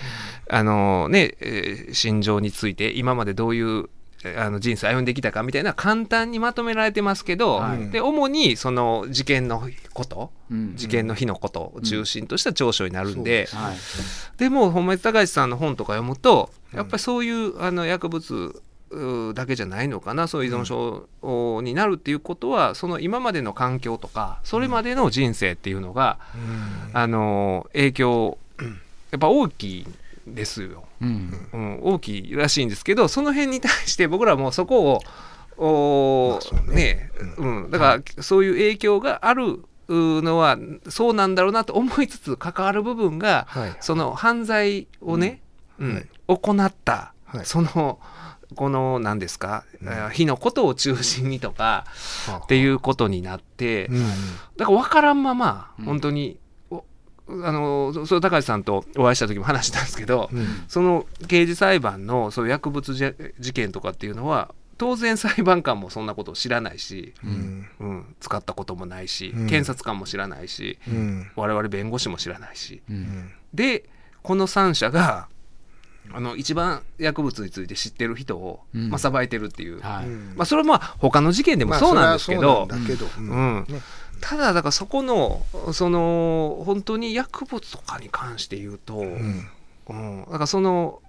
あのね、えー心情について今までどういうえーあの人生歩んできたかみたいな簡単にまとめられてますけど、はい。で主にその事件のことうん。事件の日のことを中心とした調書になるんで、はい。でも本町高橋さんの本とか読むとやっぱりそういうあの薬物だけじゃないのかなそういう依存症になるっていうことはその今までの環境とかそれまでの人生っていうのが、あの影響やっぱ大きいんですよ、うん。うん、大きいらしいんですけどその辺に対して僕らもそこをおね。ねうん、だからそういう影響があるのはそうなんだろうなと思いつつ関わる部分がはい。その犯罪をね、うん。はい。行った、はい。そのこの何ですか、えー日のことを中心にとかっていうことになって、うんだから分からんままうん。本当に、おあのそ高橋さんとお会いした時も話したんですけど、うん。その刑事裁判のそういう薬物じ事件とかっていうのは当然裁判官もそんなことを知らないし、うん。うん、使ったこともないし、うん。検察官も知らないしうん。我々弁護士も知らないし。でこの3社があの一番薬物について知ってる人を、うん。まあ、さばいてるっていう、はい。うん。まあ、それはまあ他の事件でもそうなんですけど、まあうなんだけど、うん。ねただだからそこのその本当に薬物とかに関して言うと、うん。うん、だからその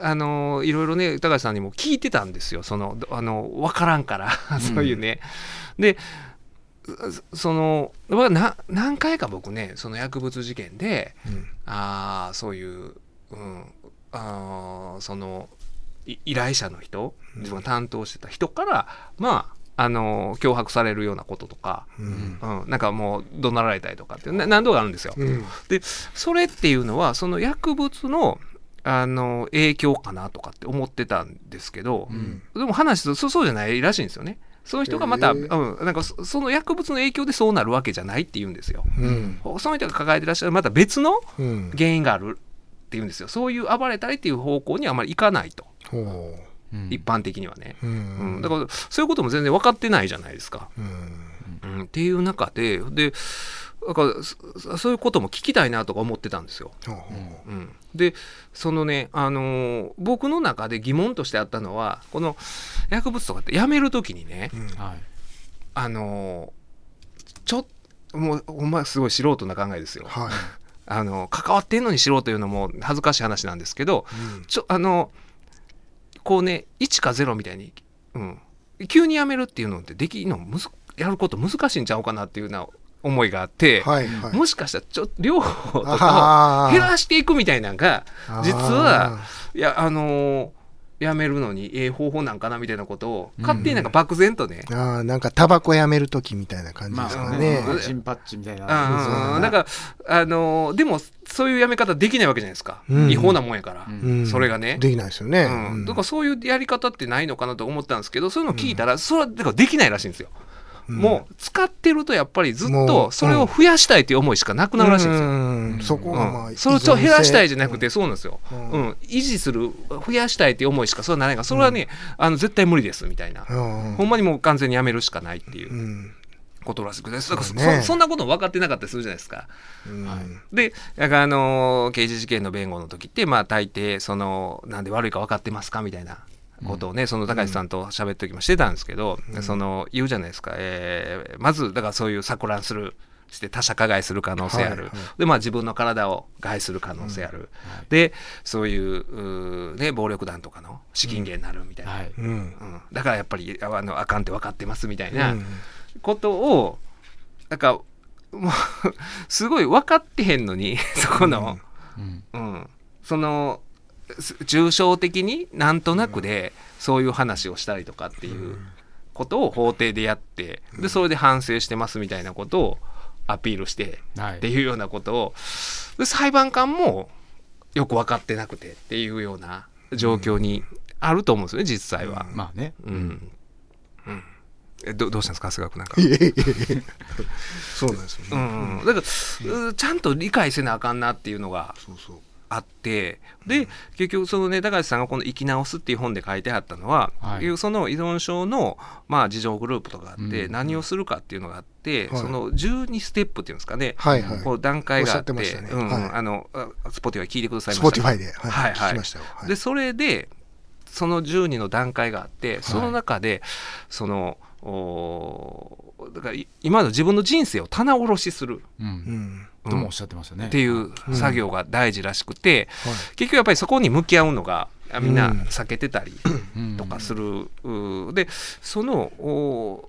あのいろいろね高橋さんにも聞いてたんですよ。そのあの分からんから そういうね。でそその何回か僕ねその薬物事件でうん。あーそういう、うん、あーそのい依頼者の人自分が担当してた人から、まああの脅迫されるようなこととか、うんうん、なんかもう怒鳴られたりとかって何度かあるんですよ。うんでそれっていうのはその薬物のあの影響かなとかって思ってたんですけど、うんでも話すとそうそうじゃないらしいんですよね。その人がまた、へえうん、なんかそその薬物の影響でそうなるわけじゃないって言うんですよ。うんその人が抱えてらっしゃるまた別のうん原因があるっていうんですよ。そういう暴れたりっていう方向にあまりいかないと、ほうん。一般的にはね。うううん。ん、だからそういうことも全然分かってないじゃないですか。うん。うん、っていう中ででだからそそういうことも聞きたいなとか思ってたんですよ。ほうん、でそのね、あのー僕の中で疑問としてあったのはこの薬物とかってやめる時にね、うん。はい。あのーちょっもうほんますごい素人な考えですよ。はい。あの関わってんのにしろというのも恥ずかしい話なんですけどうん。ちょあのこうね1か0みたいに、うん、急にやめるっていうのってできんのむずやること難しいんちゃうかなっていうな思いがあって、はいはい。もしかしたらちょ両方とあー減らしていくみたいなのが実はいやあのーやめるのにええ方法なんかなみたいなことを勝手になんか漠然とね、あーなんかタバコやめるときみたいな感じまですかあね。ね。ジンパッチみたいな。うんなんかあのーでもそういうやめ方できないわけじゃないですか、うん。違法なもんやから、うん。うん。それがね。できないですよね。うん、だからそういうやり方ってないのかなと思ったんですけどそういうの聞いたら、それはだからできないらしいんですよ、うんもう使ってるとやっぱりずっとそれを増やしたいという思いしかなくなるらしいんですよ、うん。そこがまあ、うん。それを減らしたいじゃなくて、そうなんですよ、ううん。ん。維持する増やしたいっていう思いしかそうないからそれはね、あの絶対無理ですみたいな、うんほんまにもう完全にやめるしかないっていううん。ことらしくてだからそ,、そうね。そんなことも分かってなかったりするじゃないですか。でだからあの刑事事件の弁護の時ってまあ大抵そのなんで悪いか分かってますかみたいなことをね、その高橋さんと喋った時もしてたんですけど、その言うじゃないですか、えーまずだからそういう錯乱するして他者加害する可能性ある、はいはい。でまあ自分の体を害する可能性ある、でそういうね暴力団とかの資金源になるみたいな、はい。うん。うん。だからやっぱりあのあかんって分かってますみたいなうん。ことをなんかもうすごい分かってへんのにそこの、うん。うん、そのす抽象的になんとなくでそういう話をしたりとかっていうことを法廷でやってでそれで反省してますみたいなことをアピールしてはい。っていうようなことをで裁判官もよく分かってなくてっていうような状況にあると思うんですよね実際は。まあね。うん。うん。えどどうしたんですか長谷川君なんか。そうなんですようね。ん、だから、うちゃんと理解せなあかんなっていうのがそうそう。あってで結局そのね高橋さんがこの「生き直す」っていう本で書いてあったのは、はい。いうその依存症の、まあ、自助グループとかあって、うん何をするかっていうのがあって、はい。その12ステップっていうんですかね、はいはい。こう段階があってスポティファイ聞いてくださいスました。ポティファイで、ははいい、はい。聞きましたよ。はい。でそれでその12の段階があってその中で、そのおだからい今の自分の人生を棚卸しする。ううんん。ともおっしゃってましたねっていう作業が大事らしくて、はい。結局やっぱりそこに向き合うのがあみんなうん。避けてたりうん。とかする、うでそのお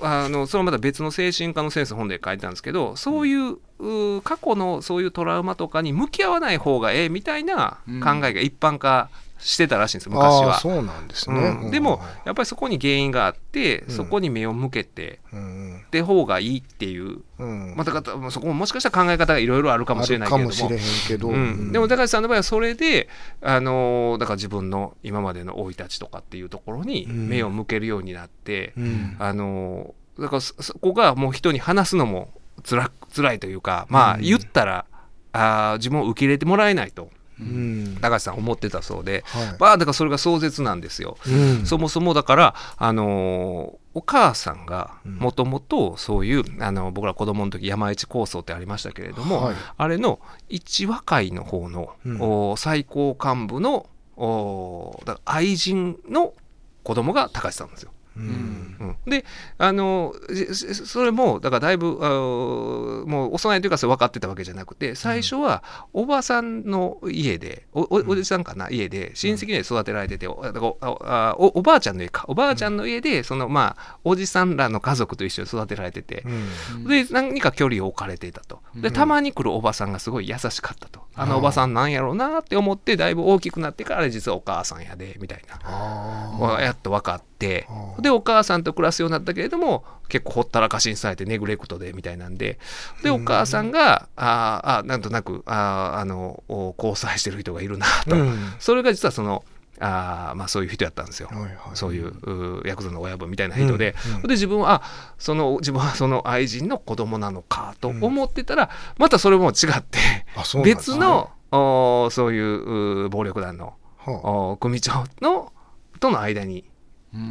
あのそれはまた別の精神科の先生の本で書いてたんですけどそういうう過去のそういうトラウマとかに向き合わない方がええみたいな考えが一般化してたらしいんですよ昔は。そうなんですね。うん、でもやっぱりそこに原因があって、うん。そこに目を向けてうん、って方がいいっていう、うん。またかたそこももしかしたら考え方がいろいろあるかもしれないけれどもあるかもしれへんけど。うん、でも高橋さんの場合はそれで、あのーだから自分の今までの生い立ちとかっていうところにうん目を向けるようになって、うん、あのーだからそそこがもう人に話すのもつら辛いというかまあうん言ったら、あー自分を受け入れてもらえないとうん。高橋さん思ってたそうで、はい。まあだからそれが壮絶なんですよ。うんそもそもだから、あのーお母さんがうん。もともとそういうあの僕ら子供の時山一構想ってありましたけれども、はい。あれの一和会の方の、うん。お最高幹部のおだ愛人の子供が高橋さんですよ。うん。うん、であのじそれもだからだいぶあのもう幼いというかそれ分かってたわけじゃなくて最初はおばさんの家でおおおじさんかな家で親戚で育てられてておおあおおばあちゃんの家か。おばあちゃんの家でそのまあおじさんらの家族と一緒に育てられててうん。で何か距離を置かれていたと。でたまに来るおばさんがすごい優しかったと。あのおばさんなんやろうなって思ってだいぶ大きくなってからあれ実はお母さんやでみたいな。あやっと分かってでお母さんと暮らすようになったけれども結構ほったらかしにされてネグレクトでみたいなんででお母さんがあーあなんとなくあーあのお交際してる人がいるなと、ーうん。それが実はそのあーまあ、そういう人やったんですよ。はいはい。そういうヤクザの親分みたいな人で、うん。うん。で自分はあその自分は その愛人の子供なのかと思ってたら、またそれも違ってね別の、おーそういう暴力団のはお組長のとの間に、うん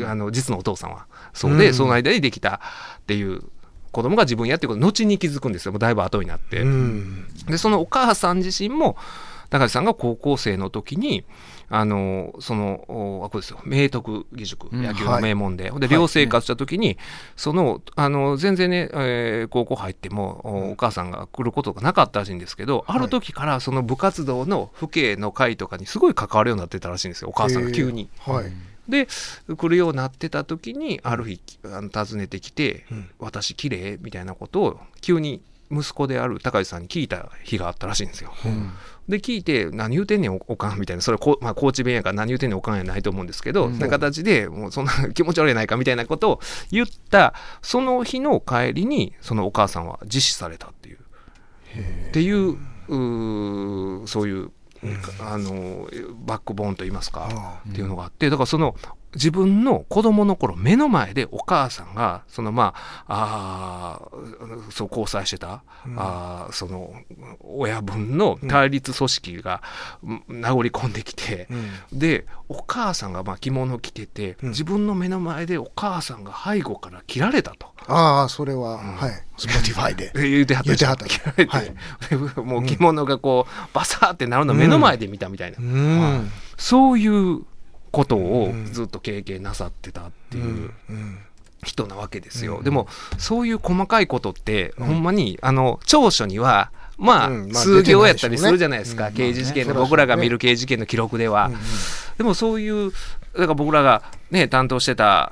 あの実のお父さんは。そうで、うん。その間にできたっていう子供が自分やっていうこと後に気づくんですよ。もうだいぶ後になって、でそのお母さん自身も高橋さんが高校生の時にあのそのおあこれですよ。明徳義塾うん。野球の名門で,、で寮生活した時に、そのあの全然ね、えー高校入ってもおお母さんが来ることがなかったらしいんですけど、はい。ある時からその部活動の父兄の会とかにすごい関わるようになってたらしいんですよ。お母さんが急に。へーはいで来るようになってた時にある日あの訪ねてきてうん「私綺麗みたいなことを急に息子である高橋さんに聞いた日があったらしいんですよ。うん。で聞いて「何言うてんねんおおかん」みたいなそれこ、まあ、高知弁やから何言うてんねんおかんやないと思うんですけど、うん。そんな形でもうそんな気持ち悪いやないかみたいなことを言ったその日の帰りにそのお母さんは自死されたっていう。っていうそういう、あのバックボーンといいますか。あっていうのがあってだからその自分の子供の頃目の前でお母さんがそのまああーそう交際してた、あーその親分の対立組織がうん名残込んできて、うん。でお母さんがまあ着物を着てて、うん。自分の目の前でお母さんが背後から切られたと。ああそれははい。Spotify で。言うてはった言うてはった。切られて、はい。でもう着物がこうバサーってなるのを目の前で見たみたいな、うん。そういうことをうん。ずっと経験なさってたってういう人なわけですよ。うん。でもそういう細かいことって、ほんまにあの長所にはまあ、数行やったりするじゃないですか、刑事事件の、僕らが見る刑事事件の記録では。でもそういうだから僕らがね担当してた、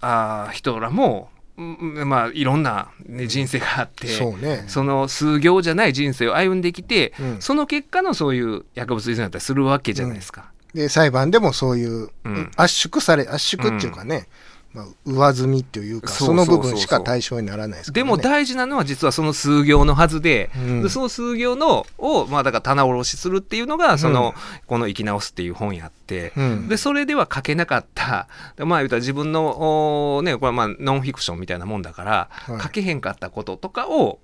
あー人らも、うんまあいろんな、ね、人生があって、そうね。その数行じゃない人生を歩んできて、うん。その結果のそういう薬物依存だったりするわけじゃないですか。で裁判でもそういう、うん。圧縮され圧縮っていうかね、まあ、上積みっていうかその部分しか対象にならないですね、でも大事なのは実はその数行のはずで,、うん。でその数行のをまあだから棚卸しするっていうのがその、この「生き直す」っていう本やって、うん。でそれでは書けなかった。でまあ言うたら自分のおねこれはまあノンフィクションみたいなもんだから、はい。書けへんかったこととかを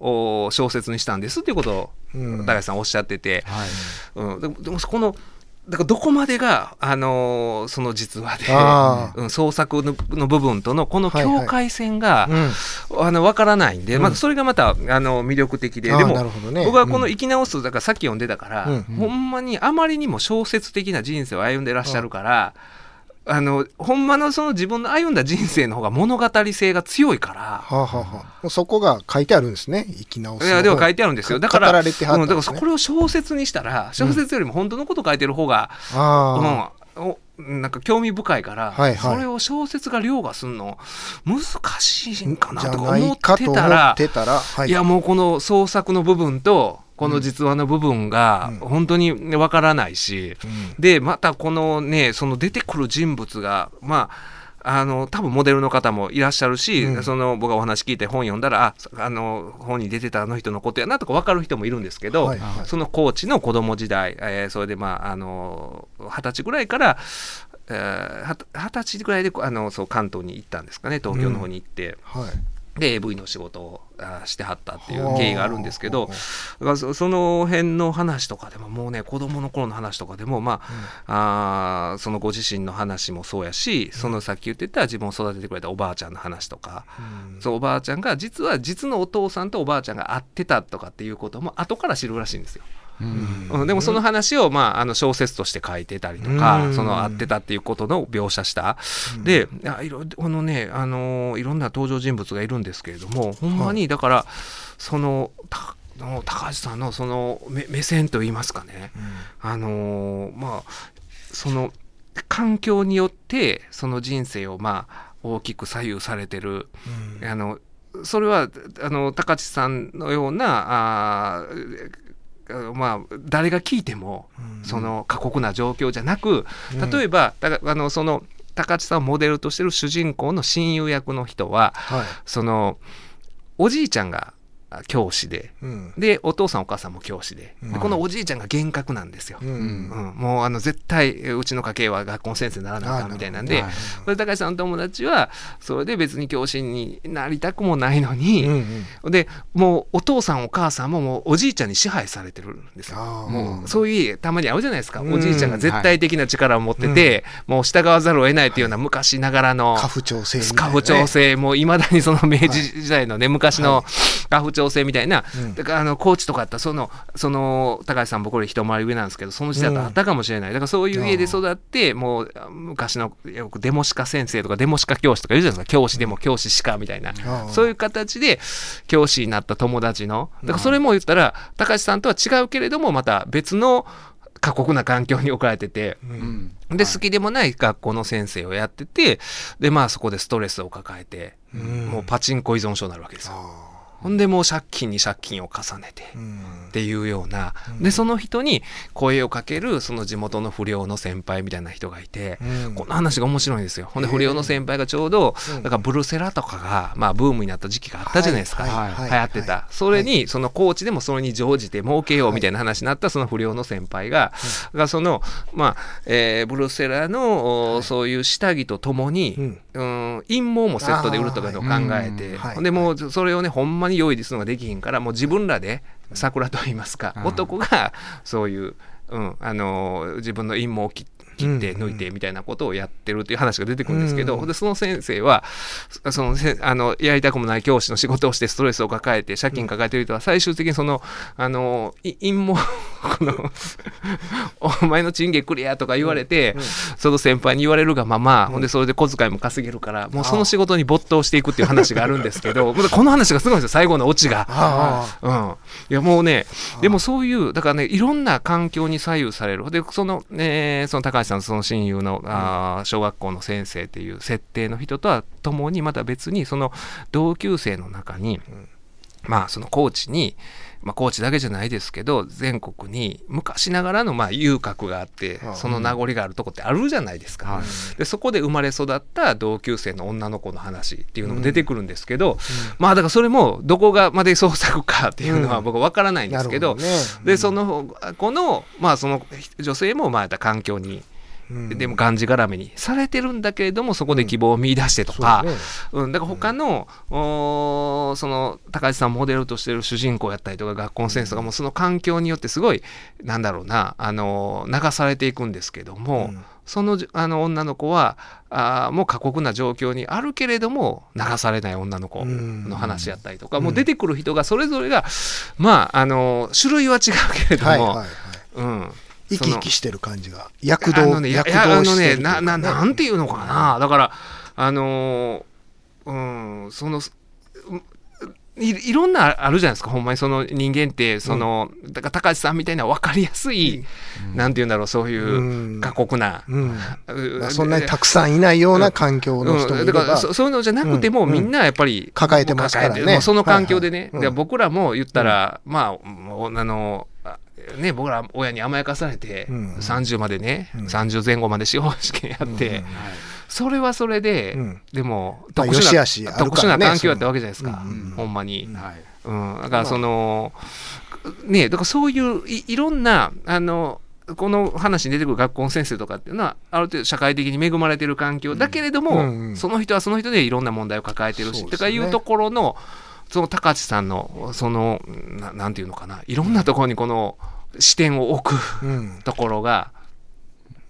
お小説にしたんですっていうことをうん。高橋さんおっしゃってて、はい。うん、でもでもこのだからどこまでが、あのーその実話で、あ うん、創作のの部分とのこの境界線が、うん。あの分からないんで、うん。まあ、それがまたあの魅力的で、でもね。僕はこのうん。生き直す、だからさっき読んでたから、うん。ほんまにあまりにも小説的な人生を歩んでらっしゃるから、あのほんまのその自分の歩んだ人生の方が物語性が強いから。はあ、はあはあ、そこが書いてあるんですね。生き直すいやでも書いてあるんですよ。だからねうんだからこれを小説にしたら小説よりも本当のこと書いてる方が、あうんおなんか興味深いから、はいはい。それを小説が凌駕するの難しいんかなとか思ってたらはいやもうこの創作の部分とこの実話の部分がうん。本当にわからないし、うん。でまたこのねその出てくる人物がまああの多分モデルの方もいらっしゃるし、うん。その僕がお話聞いて本読んだらああの本に出てたあの人のことやなとか分かる人もいるんですけど、はいはいそのコーチの子供時代、えーそれでまああの二十歳ぐらいから二十歳ぐらいであのそう関東に行ったんですかね東京の方に行って。はいで AV の仕事をあしてはったっていう経緯があるんですけどそその辺の話とかでももうね子供の頃の話とかでもまあ,、あーそのご自身の話もそうやしそのさっき言ってた自分を育ててくれたおばあちゃんの話とか、そうおばあちゃんが実は実のお父さんとおばあちゃんが会ってたとかっていうことも後から知るらしいんですよ。うん、でもその話を、まあ、あの小説として書いてたりとか、うん。その会ってたっていうことの描写した、であいろこのね、あのーいろんな登場人物がいるんですけれどもほんまにだからそのたの高橋さんのその目目線といいますかね、あのーまあその環境によってその人生をまあ大きく左右されてる、あのそれはあの高知さんのようなあーまあ誰が聞いてもその過酷な状況じゃなく例えばあのその高知さんをモデルとしてる主人公の親友役の人ははい。そのおじいちゃんがあ教師で。うん。でお父さんお母さんも教師で。うん。でこのおじいちゃんが厳格なんですよ。うん。うん、もうあの絶対うちの家系は学校の先生にならなあかんみたいなんで、はい高橋さんの友達はそれで別に教師になりたくもないのに、うんうん。でもうお父さんお母さんももうおじいちゃんに支配されてるんですよ。もうそういう家たまにあるじゃないですか、うん。おじいちゃんが絶対的な力を持ってて、もう従わざるを得ないというような昔ながらの家父長制ね。家父長制、もういまだにその明治時代のね、昔の家父長制みたいな、うん。だからあの高知とかやったらそのその高橋さん僕より一回り上なんですけどその時代だとあったかもしれない、だからそういう家で育ってもう昔のよくデモシカ先生とかデモシカ教師とか言うじゃないですか。教師でも教師しかみたいな、ああそういう形で教師になった友達のだからそれも言ったら高橋さんとは違うけれどもまた別の過酷な環境に置かれてて。うん。で好きでもない学校の先生をやっててでまあそこでストレスを抱えて、うん。もうパチンコ依存症になるわけですよ。ほんでもう借金に借金を重ねて。うん。っていうような、でその人に声をかけるその地元の不良の先輩みたいな人がいて、うん。この話が面白いんですよ。ほんで不良の先輩がちょうど、うん。だからブルセラとかが、まあ、ブームになった時期があったじゃないですか、はいはい流行ってた、それにそのコーチでもそれに乗じて儲けようみたいな話になったその不良の先輩が、がそのまあ、えーブルセラの、おそういう下着とともに、うん。うん陰謀もセットで売るとかいうのを考えて、でもうそれをねほんまに用意するのができひんからもう自分らで桜と言いますか、うん。男がそういう、うん、あの自分の陰謀を切切ってうん抜いてみたいなことをやってるっていう話が出てくるんですけど、うん。でその先生はそそのせあのやりたくもない教師の仕事をしてストレスを抱えて借金抱えてる人は最終的にそのあのい陰謀 このお前の賃金くれやとか言われて、その先輩に言われるがまま、ほんでそれで小遣いも稼げるからもうその仕事に没頭していくっていう話があるんですけどこの話がすごいんですよ。最後のオチが。あうん、いやもうねでもそういうだからねいろんな環境に左右される。でその,、ね、その高橋さんのその親友の、あー小学校の先生っていう設定の人とはともにまた別にその同級生の中に、まあそのコーチに、まあ、コーチだけじゃないですけど全国に昔ながらのまあ遊郭があってああその名残があるとこってあるじゃないですか。はい。でそこで生まれ育った同級生の女の子の話っていうのも出てくるんですけど、まあだからそれもどこがまで創作かっていうのはうん。僕は分からないんですけど,、なるほどね。でそのこのまあその女性もまあ環境に、うんでもがんじがらめにされてるんだけれどもそこで希望を見出してとか、そうね。うん、だから他の、おーその高橋さんモデルとしてる主人公やったりとか学校の先生とかもその環境によってすごいなんだろうな、あの流されていくんですけども、うん。そのじあの女の子はあーもう過酷な状況にあるけれども流されない女の子の話やったりとか、うん。もう出てくる人がそれぞれがまああの種類は違うけれども、はいはいはい。うん、生き生きしてる感じが。躍動あのね、や躍動してるねなななんていうのかな。だからあのーうんそのうんいいろんなあるじゃないですか。ほんまにその人間ってその、だから高橋さんみたいな分かりやすい、なんていうんだろうそういううん。過酷な、うん。うまあそんなにたくさんいないような環境の人もいれば、からそそういうのじゃなくても、うん。みんなやっぱり抱えてますからね。その環境でね、で僕らも言ったら、まあもうあのあね僕ら親に甘やかされて、うん30までね、うん。30前後まで司法試験やって、うんそれはそれで、うん。でもまあ特殊な、良し悪しね特殊な環境やったわけじゃないですか、ほんまに。はい。うん、だからその、ねだからそういういいろんなあのこの話に出てくる学校の先生とかっていうのはある程度社会的に恵まれてる環境だけれども、うんうんその人はその人でいろんな問題を抱えてるし、ね。とかいうところのその高知さんのそのななんていうのかないろんなところにこの視点を置くうん。ところが。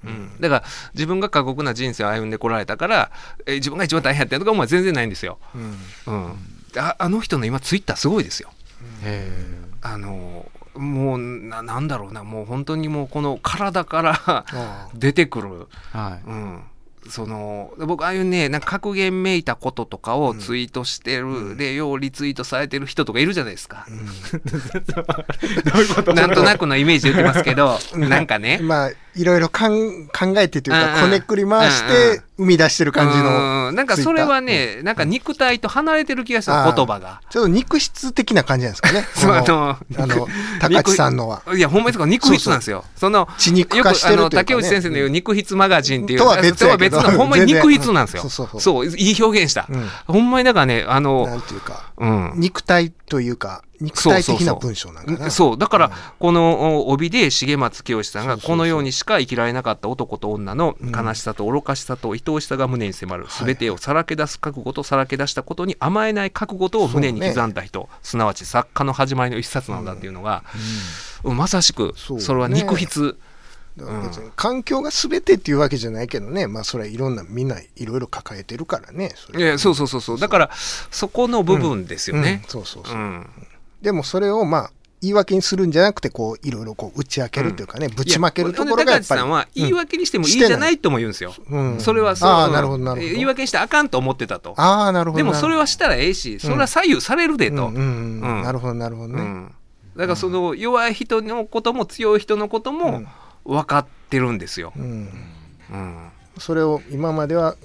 うん、だから自分が過酷な人生を歩んでこられたからえ自分が一番大変やったとか思いは全然ないんですよ。うん。うん、ああの人の今ツイッターすごいですよ。へあのもうななんだろうなもう本当にもうこの体からあ 出てくる、ーはい。うん、その僕ああいうねなんか格言めいたこととかをツイートしてる、でようリツイートされてる人とかいるじゃないですか、なんとなくのイメージで言ってますけど なんかね。まあいろいろ考えてというかこねくり回して生み出してる感じのうんなんかそれはね、なんか肉体と離れてる気がしたあー。言葉が。ちょっと肉質的な感じなんですかね。あこののあの高知さんのは。いや、ほんまにそうか肉筆なんですよ。その、血肉よく化してるあのというかね。竹内先生の言う肉筆マガジンっていう、とは別は別の、ほんまに肉筆なんですよ。そういい表現した。うん。ほんまにだからね、あなの、んていうかうん。肉体というか肉体的な文章なんかな。そうだから、このお帯で重松清さんがこのようにしか生きられなかった男と女のうん。悲しさと愚かしさと愛おしさが胸に迫る、はい。全てをさらけ出す覚悟とさらけ出したことに甘えない覚悟とを胸に刻んだ人、すなわち作家の始まりの一冊なんだっていうのが、うん。まさしくそれは肉筆、環境が全てっていうわけじゃないけどね。まあそれはいろんなみんないろいろ抱えてるからね。それいやそうそうそうそう。だからそこの部分ですよね。うん。そうそうそう、うん。でもそれをまあ言い訳にするんじゃなくてこういろいろこう打ち明けるというかね、ぶちまけるところがやっぱり高知さんは言い訳にしてもいいじゃないとも言うんですよ。うんそれはそうあなるほどなるほど言い訳にしてあかんと思ってたと。ああなるほどでもそれはしたらええし、それは左右されるでと。うんなるほどなるほどね、うんだからその弱い人のことも強い人のことも分かってるんですよ。うんうんそれを今までは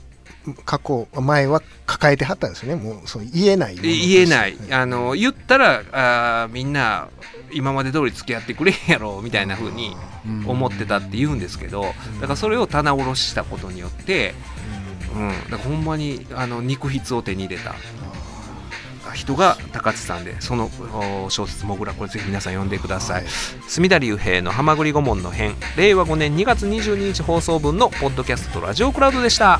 過去前は抱えてはったんですよね。もうそう言えない言えない。あの言ったらあーみんな今まで通り付き合ってくれへんやろみたいな風に思ってたって言うんですけどだからそれを棚卸ししたことによって、うん、だからほんまにあの肉筆を手に入れた人が高津さんでその小説「もぐら」これぜひ皆さん読んでください、はい隅田隆平の「はまぐり顧問の編」令和5年2月22日放送分のポッドキャストとラジオクラウドでした。